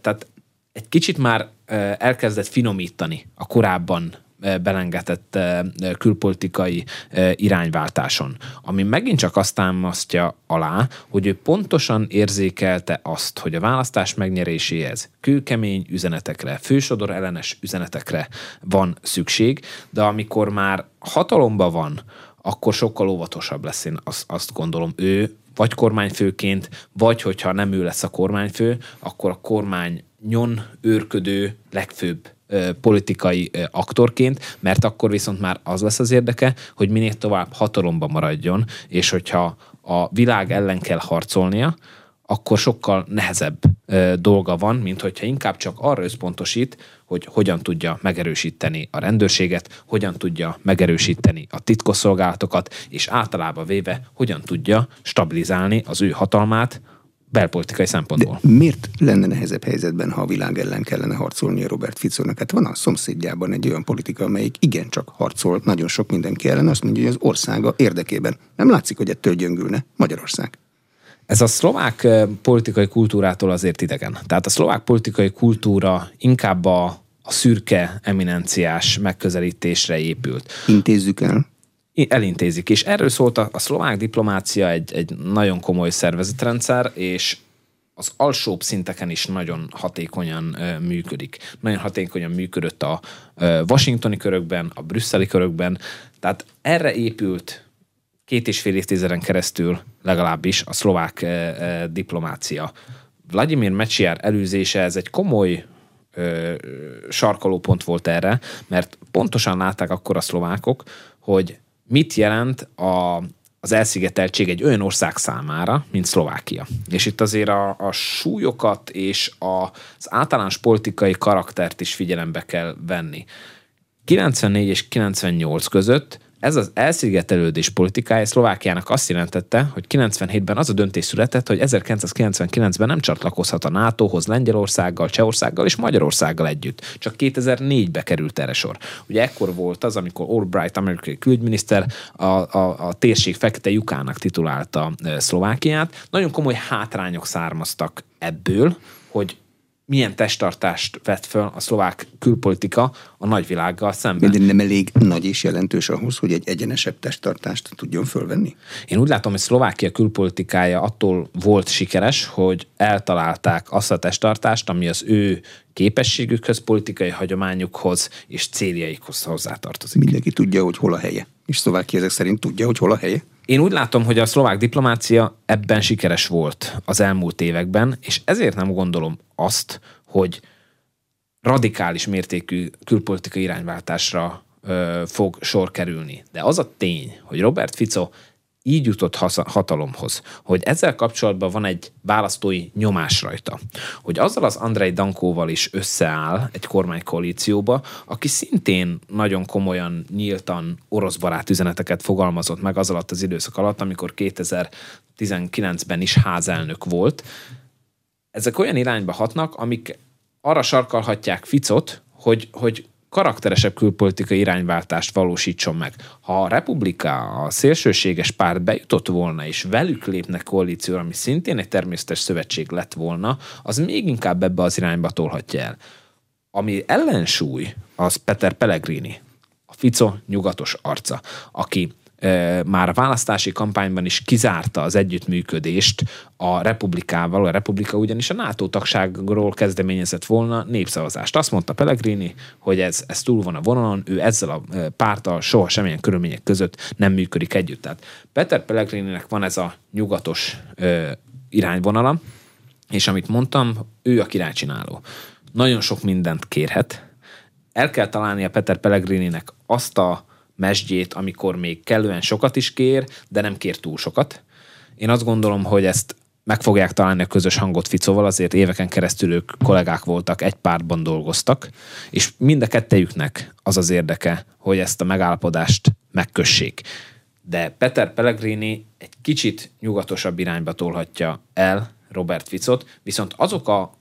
Tehát egy kicsit már elkezdett finomítani a korábban belengetett külpolitikai irányváltáson, ami megint csak azt támasztja alá, hogy ő pontosan érzékelte azt, hogy a választás megnyeréséhez kőkemény üzenetekre, fősodor ellenes üzenetekre van szükség, de amikor már hatalomba van, akkor sokkal óvatosabb lesz, én azt, azt gondolom. Ő vagy kormányfőként, vagy hogyha nem ő lesz a kormányfő, akkor a kormány nyon őrködő legfőbb politikai aktorként, mert akkor viszont már az lesz az érdeke, hogy minél tovább hatalomba maradjon, és hogyha a világ ellen kell harcolnia, akkor sokkal nehezebb ö, dolga van, mint hogyha inkább csak arra összpontosít, hogy hogyan tudja megerősíteni a rendőrséget, hogyan tudja megerősíteni a titkosszolgálatokat, és általában véve hogyan tudja stabilizálni az ő hatalmát, belpolitikai szempontból. De miért lenne nehezebb helyzetben, ha a világ ellen kellene harcolnia Robert Ficónak? Hát van a szomszédjában egy olyan politika, amelyik igencsak harcol nagyon sok mindenki ellen, azt mondja, hogy az országa érdekében. Nem látszik, hogy ettől gyöngülne Magyarország. Ez a szlovák politikai kultúrától azért idegen. Tehát a szlovák politikai kultúra inkább a, a szürke eminenciás megközelítésre épült. Intézzük el elintézik. És erről szólt a, a szlovák diplomácia egy, egy nagyon komoly szervezetrendszer, és az alsóbb szinteken is nagyon hatékonyan ö, működik. Nagyon hatékonyan működött a ö, washingtoni körökben, a brüsszeli körökben, tehát erre épült két és fél évtizeden keresztül legalábbis a szlovák ö, ö, diplomácia. Vladimir Mecsiár előzése, ez egy komoly ö, sarkalópont volt erre, mert pontosan látták akkor a szlovákok, hogy mit jelent a, az elszigeteltség egy olyan ország számára, mint Szlovákia. És itt azért a, a súlyokat és a, az általános politikai karaktert is figyelembe kell venni. 94 és 98 között ez az elszigetelődés politikája Szlovákiának azt jelentette, hogy 97-ben az a döntés született, hogy 1999-ben nem csatlakozhat a NATO-hoz Lengyelországgal, Csehországgal és Magyarországgal együtt. Csak 2004-be került erre sor. Ugye ekkor volt az, amikor Albright amerikai külügyminiszter a, a, a térség fekete lyukának titulálta Szlovákiát. Nagyon komoly hátrányok származtak ebből, hogy milyen testtartást vett föl a szlovák külpolitika a nagyvilággal szemben. De nem elég nagy és jelentős ahhoz, hogy egy egyenesebb testtartást tudjon fölvenni? Én úgy látom, hogy Szlovákia külpolitikája attól volt sikeres, hogy eltalálták azt a testtartást, ami az ő képességükhöz, politikai hagyományukhoz és céljaikhoz hozzátartozik. Mindenki tudja, hogy hol a helye. És Szlovákia ezek szerint tudja, hogy hol a helye? Én úgy látom, hogy a szlovák diplomácia ebben sikeres volt az elmúlt években, és ezért nem gondolom azt, hogy radikális mértékű külpolitikai irányváltásra ö, fog sor kerülni. De az a tény, hogy Robert Fico így jutott hatalomhoz, hogy ezzel kapcsolatban van egy választói nyomás rajta, hogy azzal az Andrei Dankóval is összeáll egy kormánykoalícióba, aki szintén nagyon komolyan, nyíltan orosz barát üzeneteket fogalmazott meg az alatt az időszak alatt, amikor 2019-ben is házelnök volt. Ezek olyan irányba hatnak, amik arra sarkalhatják Ficot, hogy, hogy karakteresebb külpolitikai irányváltást valósítson meg. Ha a Republika, a szélsőséges párt bejutott volna, és velük lépnek koalícióra, ami szintén egy természetes szövetség lett volna, az még inkább ebbe az irányba tolhatja el. Ami ellensúly, az Peter Pellegrini, a Fico nyugatos arca, aki már a választási kampányban is kizárta az együttműködést a republikával. A republika ugyanis a NATO tagságról kezdeményezett volna népszavazást. Azt mondta Pellegrini, hogy ez, ez túl van a vonalon, ő ezzel a párttal soha semmilyen körülmények között nem működik együtt. Tehát Peter Pellegrininek van ez a nyugatos ö, irányvonala, és amit mondtam, ő a királycsináló. Nagyon sok mindent kérhet. El kell találni a Peter Pellegrininek azt a mesdjét, amikor még kellően sokat is kér, de nem kér túl sokat. Én azt gondolom, hogy ezt meg fogják találni a közös hangot Ficóval, azért éveken keresztül ők kollégák voltak, egy pártban dolgoztak, és mind a kettejüknek az az érdeke, hogy ezt a megállapodást megkössék. de Peter Pellegrini egy kicsit nyugatosabb irányba tolhatja el Robert Ficot, viszont azok a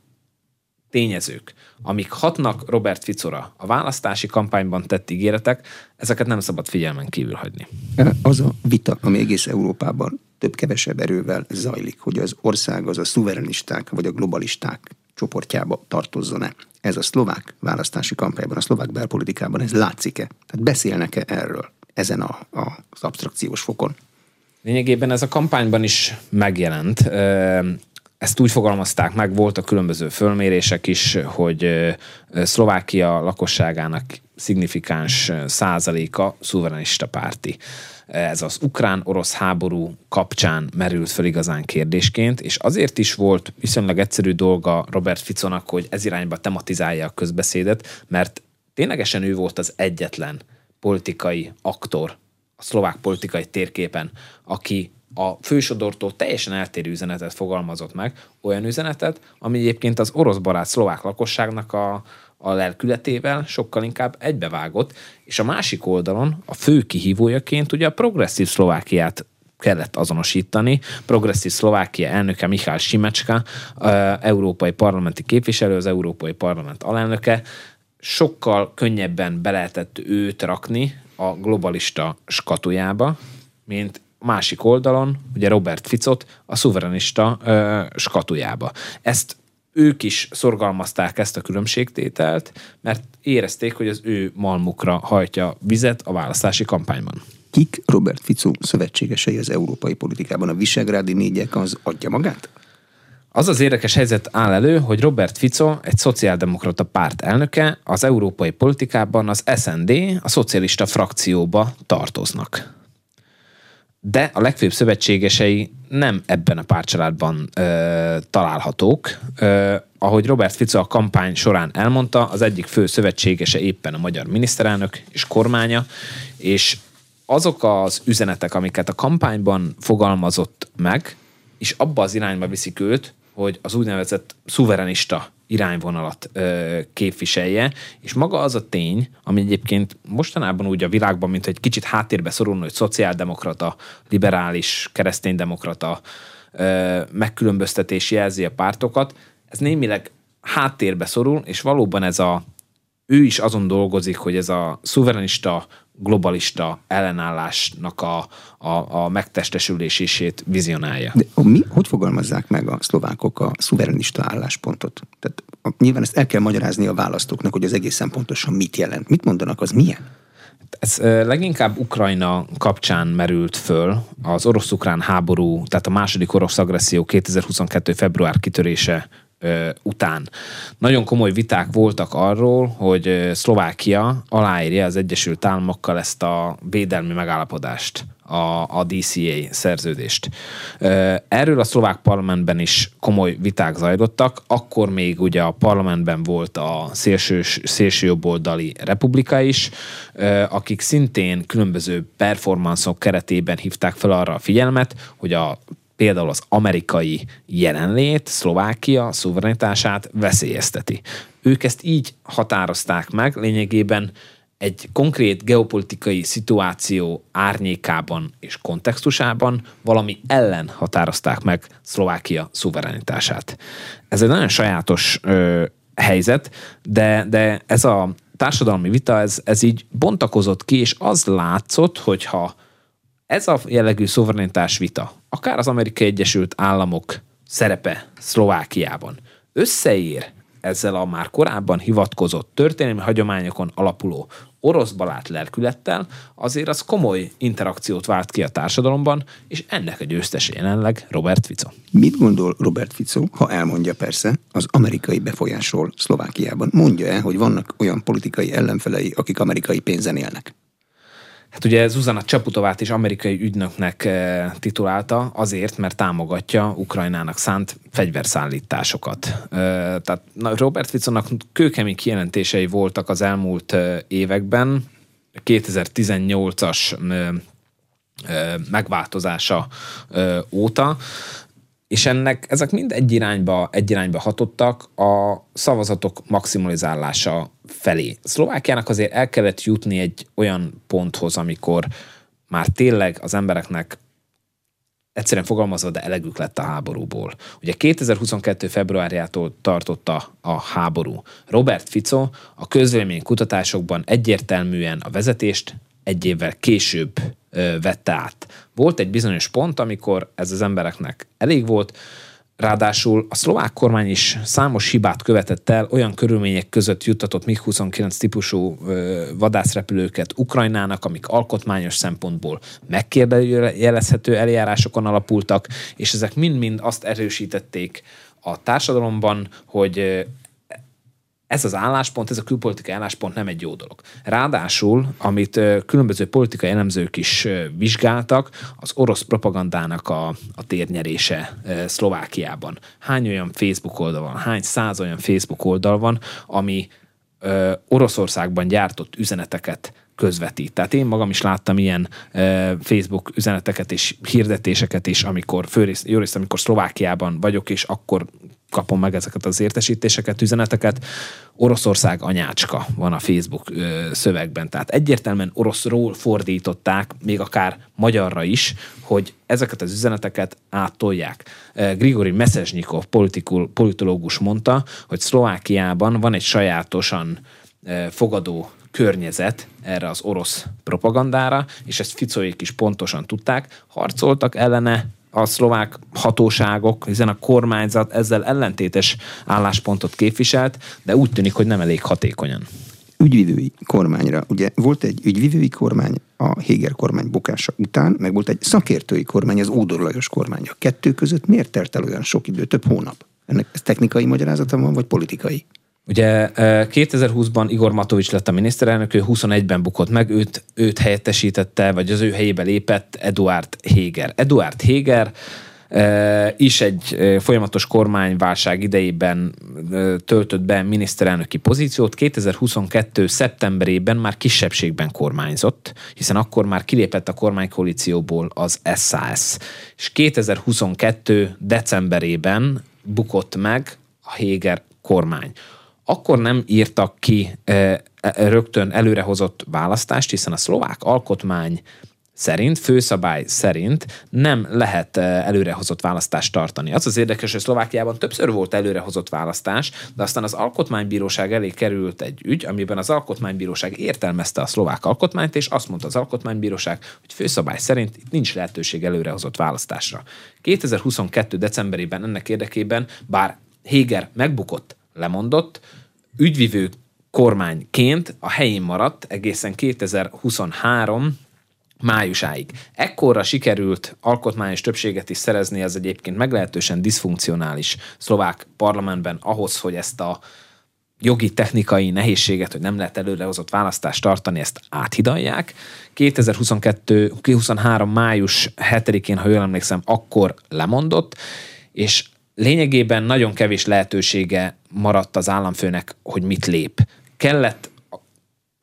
tényezők, amik hatnak Robert Ficora a választási kampányban tett ígéretek, ezeket nem szabad figyelmen kívül hagyni. Az a vita, ami egész Európában több-kevesebb erővel zajlik, hogy az ország az a szuverenisták vagy a globalisták csoportjába tartozzon-e. Ez a szlovák választási kampányban, a szlovák belpolitikában, ez látszik-e? Tehát beszélnek-e erről ezen a, a, az abstrakciós fokon? Lényegében ez a kampányban is megjelent. Ezt úgy fogalmazták meg, voltak különböző fölmérések is, hogy Szlovákia lakosságának szignifikáns százaléka szuverenista párti. Ez az ukrán-orosz háború kapcsán merült fel igazán kérdésként, és azért is volt viszonylag egyszerű dolga Robert Ficonak, hogy ez irányba tematizálja a közbeszédet, mert ténylegesen ő volt az egyetlen politikai aktor a szlovák politikai térképen, aki a fősodortól teljesen eltérő üzenetet fogalmazott meg, olyan üzenetet, ami egyébként az orosz barát szlovák lakosságnak a, a lelkületével sokkal inkább egybevágott, és a másik oldalon a fő kihívójaként ugye a progresszív Szlovákiát kellett azonosítani. Progresszív Szlovákia elnöke Michal Simecska, európai parlamenti képviselő, az Európai Parlament alelnöke, sokkal könnyebben be lehetett őt rakni a globalista skatujába, mint másik oldalon, ugye Robert Ficot a szuverenista ö, skatujába. Ezt ők is szorgalmazták ezt a különbségtételt, mert érezték, hogy az ő malmukra hajtja vizet a választási kampányban. Kik Robert Fico szövetségesei az európai politikában? A Visegrádi négyek az adja magát? Az az érdekes helyzet áll elő, hogy Robert Fico, egy szociáldemokrata párt elnöke, az európai politikában az SND, a szocialista frakcióba tartoznak de a legfőbb szövetségesei nem ebben a párcsaládban ö, találhatók. Ö, ahogy Robert Fico a kampány során elmondta, az egyik fő szövetségese éppen a magyar miniszterelnök és kormánya, és azok az üzenetek, amiket a kampányban fogalmazott meg, és abba az irányba viszik őt, hogy az úgynevezett szuverenista irányvonalat ö, képviselje, és maga az a tény, ami egyébként mostanában úgy a világban, mint egy kicsit háttérbe szorulna, hogy szociáldemokrata, liberális, kereszténydemokrata ö, megkülönböztetés jelzi a pártokat, ez némileg háttérbe szorul, és valóban ez a ő is azon dolgozik, hogy ez a szuverenista, globalista ellenállásnak a, a, a megtestesülését vizionálja. De mi, hogy fogalmazzák meg a szlovákok a szuverenista álláspontot? Tehát nyilván ezt el kell magyarázni a választóknak, hogy az egészen pontosan mit jelent. Mit mondanak, az milyen? Ez leginkább Ukrajna kapcsán merült föl, az orosz-ukrán háború, tehát a második orosz agresszió 2022. február kitörése után. Nagyon komoly viták voltak arról, hogy Szlovákia aláírja az Egyesült Államokkal ezt a védelmi megállapodást, a, a DCA szerződést. Erről a szlovák parlamentben is komoly viták zajlottak, akkor még ugye a parlamentben volt a szélső, szélsőjobboldali republika is, akik szintén különböző performanszok keretében hívták fel arra a figyelmet, hogy a például az amerikai jelenlét Szlovákia szuverenitását veszélyezteti. Ők ezt így határozták meg, lényegében egy konkrét geopolitikai szituáció árnyékában és kontextusában valami ellen határozták meg Szlovákia szuverenitását. Ez egy nagyon sajátos ö, helyzet, de, de ez a társadalmi vita, ez, ez így bontakozott ki, és az látszott, hogyha ez a jellegű szuverenitás vita, akár az Amerikai Egyesült Államok szerepe Szlovákiában összeér ezzel a már korábban hivatkozott történelmi hagyományokon alapuló orosz balát lelkülettel, azért az komoly interakciót vált ki a társadalomban, és ennek a győztese jelenleg Robert Fico. Mit gondol Robert Fico, ha elmondja persze, az amerikai befolyásról Szlovákiában? Mondja-e, hogy vannak olyan politikai ellenfelei, akik amerikai pénzen élnek? Hát ugye Zuzana Csaputovát is amerikai ügynöknek eh, titulálta azért, mert támogatja Ukrajnának szánt fegyverszállításokat. Eh, tehát Robert Ficónak kőkemény kijelentései voltak az elmúlt eh, években, 2018-as megváltozása óta, és ennek ezek mind egy irányba, egy irányba hatottak a szavazatok maximalizálása felé. Szlovákiának azért el kellett jutni egy olyan ponthoz, amikor már tényleg az embereknek egyszerűen fogalmazva, de elegük lett a háborúból. Ugye 2022. februárjától tartotta a háború. Robert Fico a közvélemény kutatásokban egyértelműen a vezetést egy évvel később vette át. Volt egy bizonyos pont, amikor ez az embereknek elég volt, Ráadásul a szlovák kormány is számos hibát követett el, olyan körülmények között juttatott MiG-29 típusú vadászrepülőket Ukrajnának, amik alkotmányos szempontból megkérdőjelezhető eljárásokon alapultak, és ezek mind-mind azt erősítették a társadalomban, hogy ez az álláspont, ez a külpolitikai álláspont nem egy jó dolog. Ráadásul, amit különböző politikai elemzők is vizsgáltak, az orosz propagandának a, a térnyerése Szlovákiában. Hány olyan Facebook oldal van, hány száz olyan Facebook oldal van, ami Oroszországban gyártott üzeneteket közvetít. Tehát én magam is láttam ilyen Facebook üzeneteket és hirdetéseket is, amikor főrészt, jó részt, amikor Szlovákiában vagyok, és akkor kapom meg ezeket az értesítéseket, üzeneteket. Oroszország anyácska van a Facebook szövegben. Tehát egyértelműen oroszról fordították, még akár magyarra is, hogy ezeket az üzeneteket áttolják. Grigori Meszesnyikov politológus mondta, hogy Szlovákiában van egy sajátosan fogadó környezet erre az orosz propagandára, és ezt Ficóék is pontosan tudták, harcoltak ellene, a szlovák hatóságok, hiszen a kormányzat ezzel ellentétes álláspontot képviselt, de úgy tűnik, hogy nem elég hatékonyan. Ügyvivői kormányra, ugye volt egy ügyvivői kormány a Héger kormány bukása után, meg volt egy szakértői kormány, az Ódor Lajos kormány. A kettő között miért telt el olyan sok idő, több hónap? Ennek ez technikai magyarázata van, vagy politikai? Ugye 2020-ban Igor Matovics lett a miniszterelnök, ő 21-ben bukott meg, őt, őt helyettesítette, vagy az ő helyébe lépett Eduard Heger. Eduard Heger is egy folyamatos kormányválság idejében töltött be miniszterelnöki pozíciót. 2022. szeptemberében már kisebbségben kormányzott, hiszen akkor már kilépett a kormánykoalícióból az SAS. És 2022. decemberében bukott meg a Heger kormány akkor nem írtak ki e, rögtön előrehozott választást, hiszen a szlovák alkotmány szerint, főszabály szerint nem lehet előrehozott választást tartani. Az az érdekes, hogy Szlovákiában többször volt előrehozott választás, de aztán az alkotmánybíróság elé került egy ügy, amiben az alkotmánybíróság értelmezte a szlovák alkotmányt, és azt mondta az alkotmánybíróság, hogy főszabály szerint itt nincs lehetőség előrehozott választásra. 2022. decemberében ennek érdekében, bár Héger megbukott, lemondott, ügyvivő kormányként a helyén maradt egészen 2023 májusáig. Ekkorra sikerült alkotmányos többséget is szerezni az egyébként meglehetősen diszfunkcionális szlovák parlamentben ahhoz, hogy ezt a jogi technikai nehézséget, hogy nem lehet előrehozott választást tartani, ezt áthidalják. 2022, 2023 május 7-én, ha jól emlékszem, akkor lemondott, és lényegében nagyon kevés lehetősége maradt az államfőnek, hogy mit lép. Kellett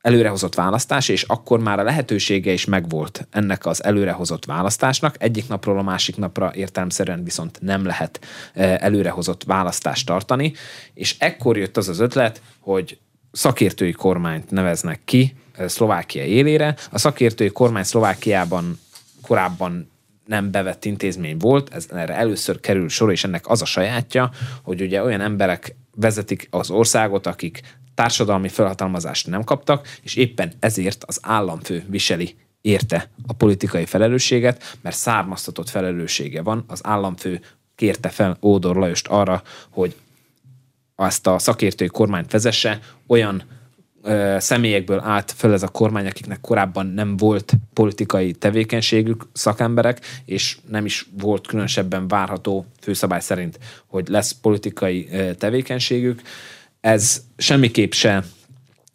előrehozott választás, és akkor már a lehetősége is megvolt ennek az előrehozott választásnak. Egyik napról a másik napra értelmszerűen viszont nem lehet e, előrehozott választást tartani, és ekkor jött az az ötlet, hogy szakértői kormányt neveznek ki e, Szlovákia élére. A szakértői kormány Szlovákiában korábban nem bevett intézmény volt, ez erre először kerül sor, és ennek az a sajátja, hogy ugye olyan emberek vezetik az országot, akik társadalmi felhatalmazást nem kaptak, és éppen ezért az államfő viseli érte a politikai felelősséget, mert származtatott felelőssége van. Az államfő kérte fel Ódor Lajost arra, hogy azt a szakértői kormányt vezesse, olyan személyekből állt föl ez a kormány, akiknek korábban nem volt politikai tevékenységük, szakemberek, és nem is volt különösebben várható főszabály szerint, hogy lesz politikai tevékenységük. Ez semmiképp se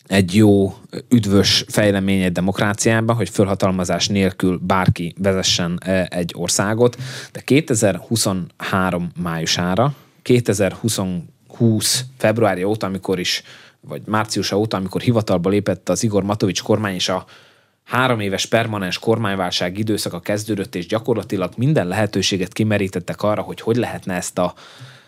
egy jó, üdvös fejlemény egy demokráciában, hogy fölhatalmazás nélkül bárki vezessen egy országot, de 2023 májusára, 2020 februárja óta, amikor is vagy márciusa óta, amikor hivatalba lépett az Igor Matovics kormány, és a három éves permanens kormányválság időszaka kezdődött, és gyakorlatilag minden lehetőséget kimerítettek arra, hogy hogy lehetne ezt a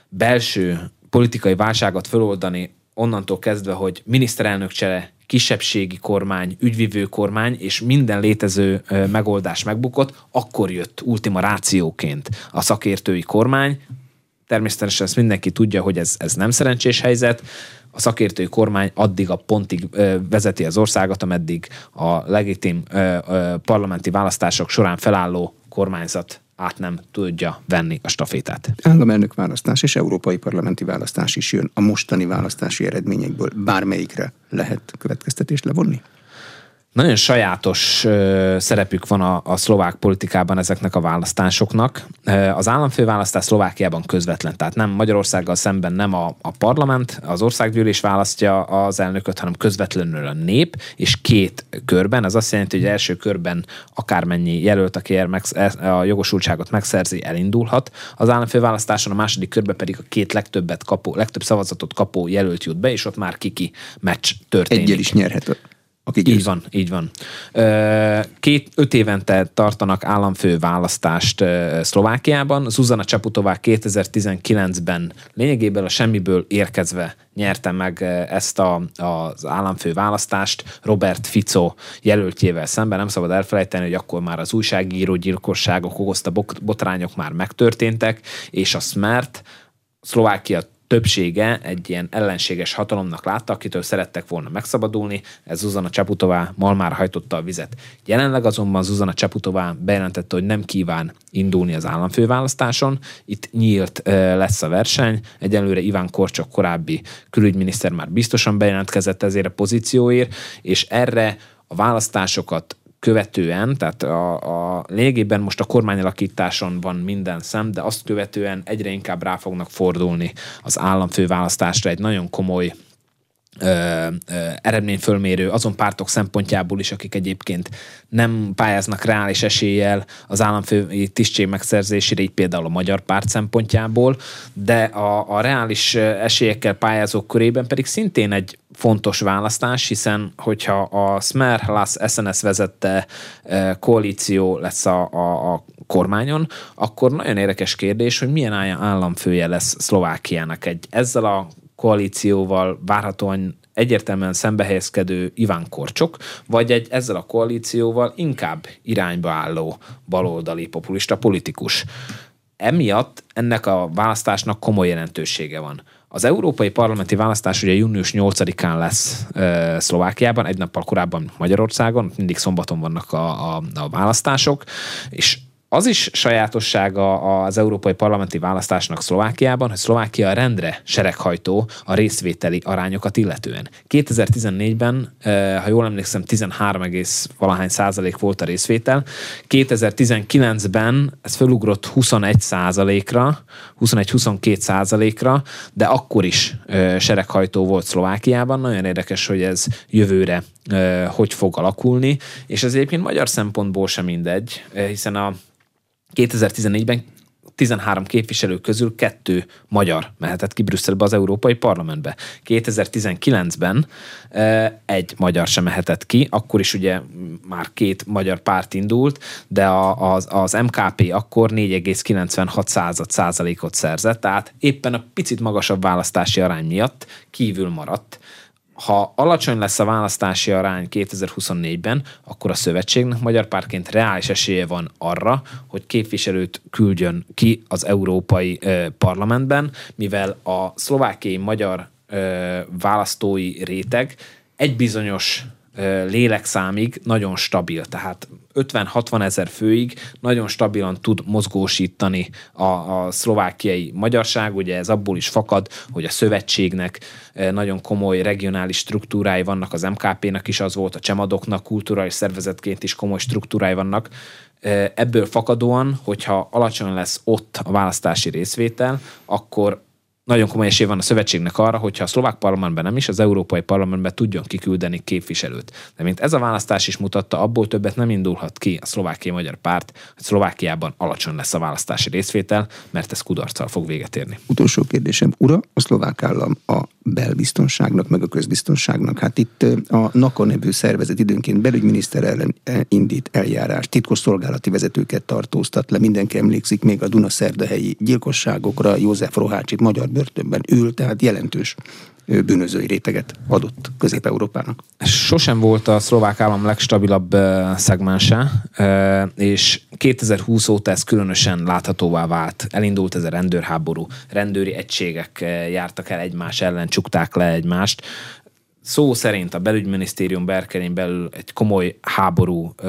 belső politikai válságot föloldani onnantól kezdve, hogy miniszterelnök csere kisebbségi kormány, ügyvivő kormány, és minden létező megoldás megbukott, akkor jött ultima rációként a szakértői kormány. Természetesen ezt mindenki tudja, hogy ez, ez nem szerencsés helyzet, a szakértői kormány addig a pontig vezeti az országot, ameddig a legitim parlamenti választások során felálló kormányzat át nem tudja venni a stafétát. Államelnök választás és európai parlamenti választás is jön. A mostani választási eredményekből bármelyikre lehet következtetést levonni? Nagyon sajátos ö, szerepük van a, a szlovák politikában ezeknek a választásoknak. Az államfőválasztás Szlovákiában közvetlen, tehát nem Magyarországgal szemben nem a, a parlament, az országgyűlés választja az elnököt, hanem közvetlenül a nép, és két körben. Ez azt jelenti, hogy első körben akármennyi jelölt, aki a jogosultságot megszerzi, elindulhat az államfőválasztáson, a második körben pedig a két legtöbbet kapó, legtöbb szavazatot kapó jelölt jut be, és ott már kiki meccs történik. Egyel is nyerhet aki Így van, így van. Két, öt évente tartanak államfő választást Szlovákiában. Zuzana Csaputová 2019-ben lényegében a semmiből érkezve nyerte meg ezt a, az államfő választást Robert Fico jelöltjével szemben. Nem szabad elfelejteni, hogy akkor már az újságíró gyilkosságok okozta botrányok már megtörténtek, és a Smert Szlovákia többsége egy ilyen ellenséges hatalomnak látta, akitől szerettek volna megszabadulni, ez Zuzana Csaputová mal már hajtotta a vizet. Jelenleg azonban Zuzana Csaputová bejelentette, hogy nem kíván indulni az államfőválasztáson, itt nyílt lesz a verseny, egyelőre Iván Korcsok korábbi külügyminiszter már biztosan bejelentkezett ezért a pozícióért, és erre a választásokat követően, tehát a, a lényegében most a kormányalakításon van minden szem, de azt követően egyre inkább rá fognak fordulni az államfőválasztásra egy nagyon komoly ö, ö, eredményfölmérő azon pártok szempontjából is, akik egyébként nem pályáznak reális eséllyel az államfői tisztség megszerzésére, így például a magyar párt szempontjából, de a, a reális esélyekkel pályázók körében pedig szintén egy fontos választás, hiszen hogyha a Smer Las SNS vezette koalíció lesz a, a, a kormányon, akkor nagyon érdekes kérdés, hogy milyen államfője lesz Szlovákiának egy ezzel a koalícióval várhatóan egyértelműen szembehelyezkedő Iván Korcsok, vagy egy ezzel a koalícióval inkább irányba álló baloldali populista politikus. Emiatt ennek a választásnak komoly jelentősége van. Az európai parlamenti választás ugye június 8-án lesz e, Szlovákiában, egy nappal korábban Magyarországon, mindig szombaton vannak a, a, a választások, és az is sajátossága az európai parlamenti választásnak Szlovákiában, hogy Szlovákia rendre sereghajtó a részvételi arányokat illetően. 2014-ben, ha jól emlékszem, 13, valahány százalék volt a részvétel. 2019-ben ez felugrott 21 százalékra, 21-22 százalékra, de akkor is sereghajtó volt Szlovákiában. Nagyon érdekes, hogy ez jövőre hogy fog alakulni, és ez egyébként magyar szempontból sem mindegy, hiszen a 2014-ben 13 képviselő közül kettő magyar mehetett ki Brüsszelbe az Európai Parlamentbe. 2019-ben egy magyar sem mehetett ki, akkor is ugye már két magyar párt indult, de az, az MKP akkor 4,96 század százalékot szerzett, tehát éppen a picit magasabb választási arány miatt kívül maradt ha alacsony lesz a választási arány 2024-ben, akkor a szövetségnek magyar pártként reális esélye van arra, hogy képviselőt küldjön ki az Európai Parlamentben, mivel a szlovákiai magyar választói réteg egy bizonyos lélekszámig nagyon stabil, tehát 50-60 ezer főig nagyon stabilan tud mozgósítani a, a szlovákiai magyarság, ugye ez abból is fakad, hogy a szövetségnek nagyon komoly regionális struktúrái vannak, az MKP-nak is az volt, a csemadoknak kulturális szervezetként is komoly struktúrái vannak, ebből fakadóan, hogyha alacsony lesz ott a választási részvétel, akkor nagyon komoly esély van a szövetségnek arra, hogyha a szlovák parlamentben nem is, az európai parlamentben tudjon kiküldeni képviselőt. De mint ez a választás is mutatta, abból többet nem indulhat ki a szlovákiai magyar párt, hogy Szlovákiában alacsony lesz a választási részvétel, mert ez kudarccal fog véget érni. Utolsó kérdésem, ura, a szlovák állam a belbiztonságnak, meg a közbiztonságnak. Hát itt a NAKA nevű szervezet időnként belügyminiszter ellen indít eljárás, titkos szolgálati vezetőket tartóztat le, mindenki emlékszik még a Dunaszerdahelyi gyilkosságokra, József Rohácsit magyar börtönben ül, tehát jelentős bűnözői réteget adott Közép-Európának. Sosem volt a szlovák állam legstabilabb szegmense, és 2020 óta ez különösen láthatóvá vált. Elindult ez a rendőrháború, rendőri egységek jártak el egymás ellen, csukták le egymást szó szerint a belügyminisztérium berkein belül egy komoly háború ö,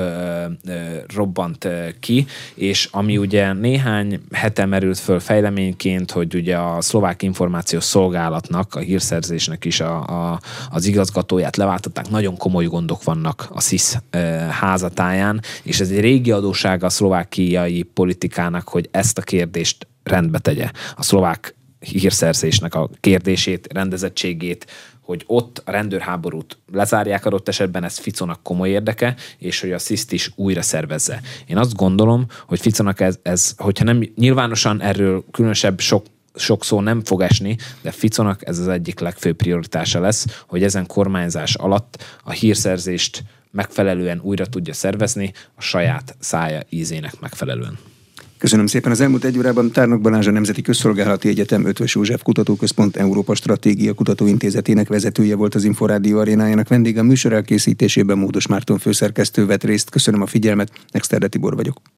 ö, robbant ö, ki, és ami ugye néhány hete merült föl fejleményként, hogy ugye a szlovák információs szolgálatnak, a hírszerzésnek is a, a, az igazgatóját leváltották, nagyon komoly gondok vannak a SZISZ ö, házatáján, és ez egy régi adóság a szlovákiai politikának, hogy ezt a kérdést rendbe tegye. A szlovák hírszerzésnek a kérdését, rendezettségét, hogy ott a rendőrháborút lezárják adott esetben, ez Ficónak komoly érdeke, és hogy a SZISZT is újra szervezze. Én azt gondolom, hogy Ficónak ez, ez hogyha nem nyilvánosan erről különösebb sok sok szó nem fog esni, de Ficónak ez az egyik legfőbb prioritása lesz, hogy ezen kormányzás alatt a hírszerzést megfelelően újra tudja szervezni a saját szája ízének megfelelően. Köszönöm szépen. Az elmúlt egy órában Tárnok Balázs a Nemzeti Közszolgálati Egyetem Ötvös József Kutatóközpont Európa Stratégia Kutatóintézetének vezetője volt az Inforádió arénájának vendége. A műsor elkészítésében Módos Márton főszerkesztő vett részt. Köszönöm a figyelmet. Exterde Tibor vagyok.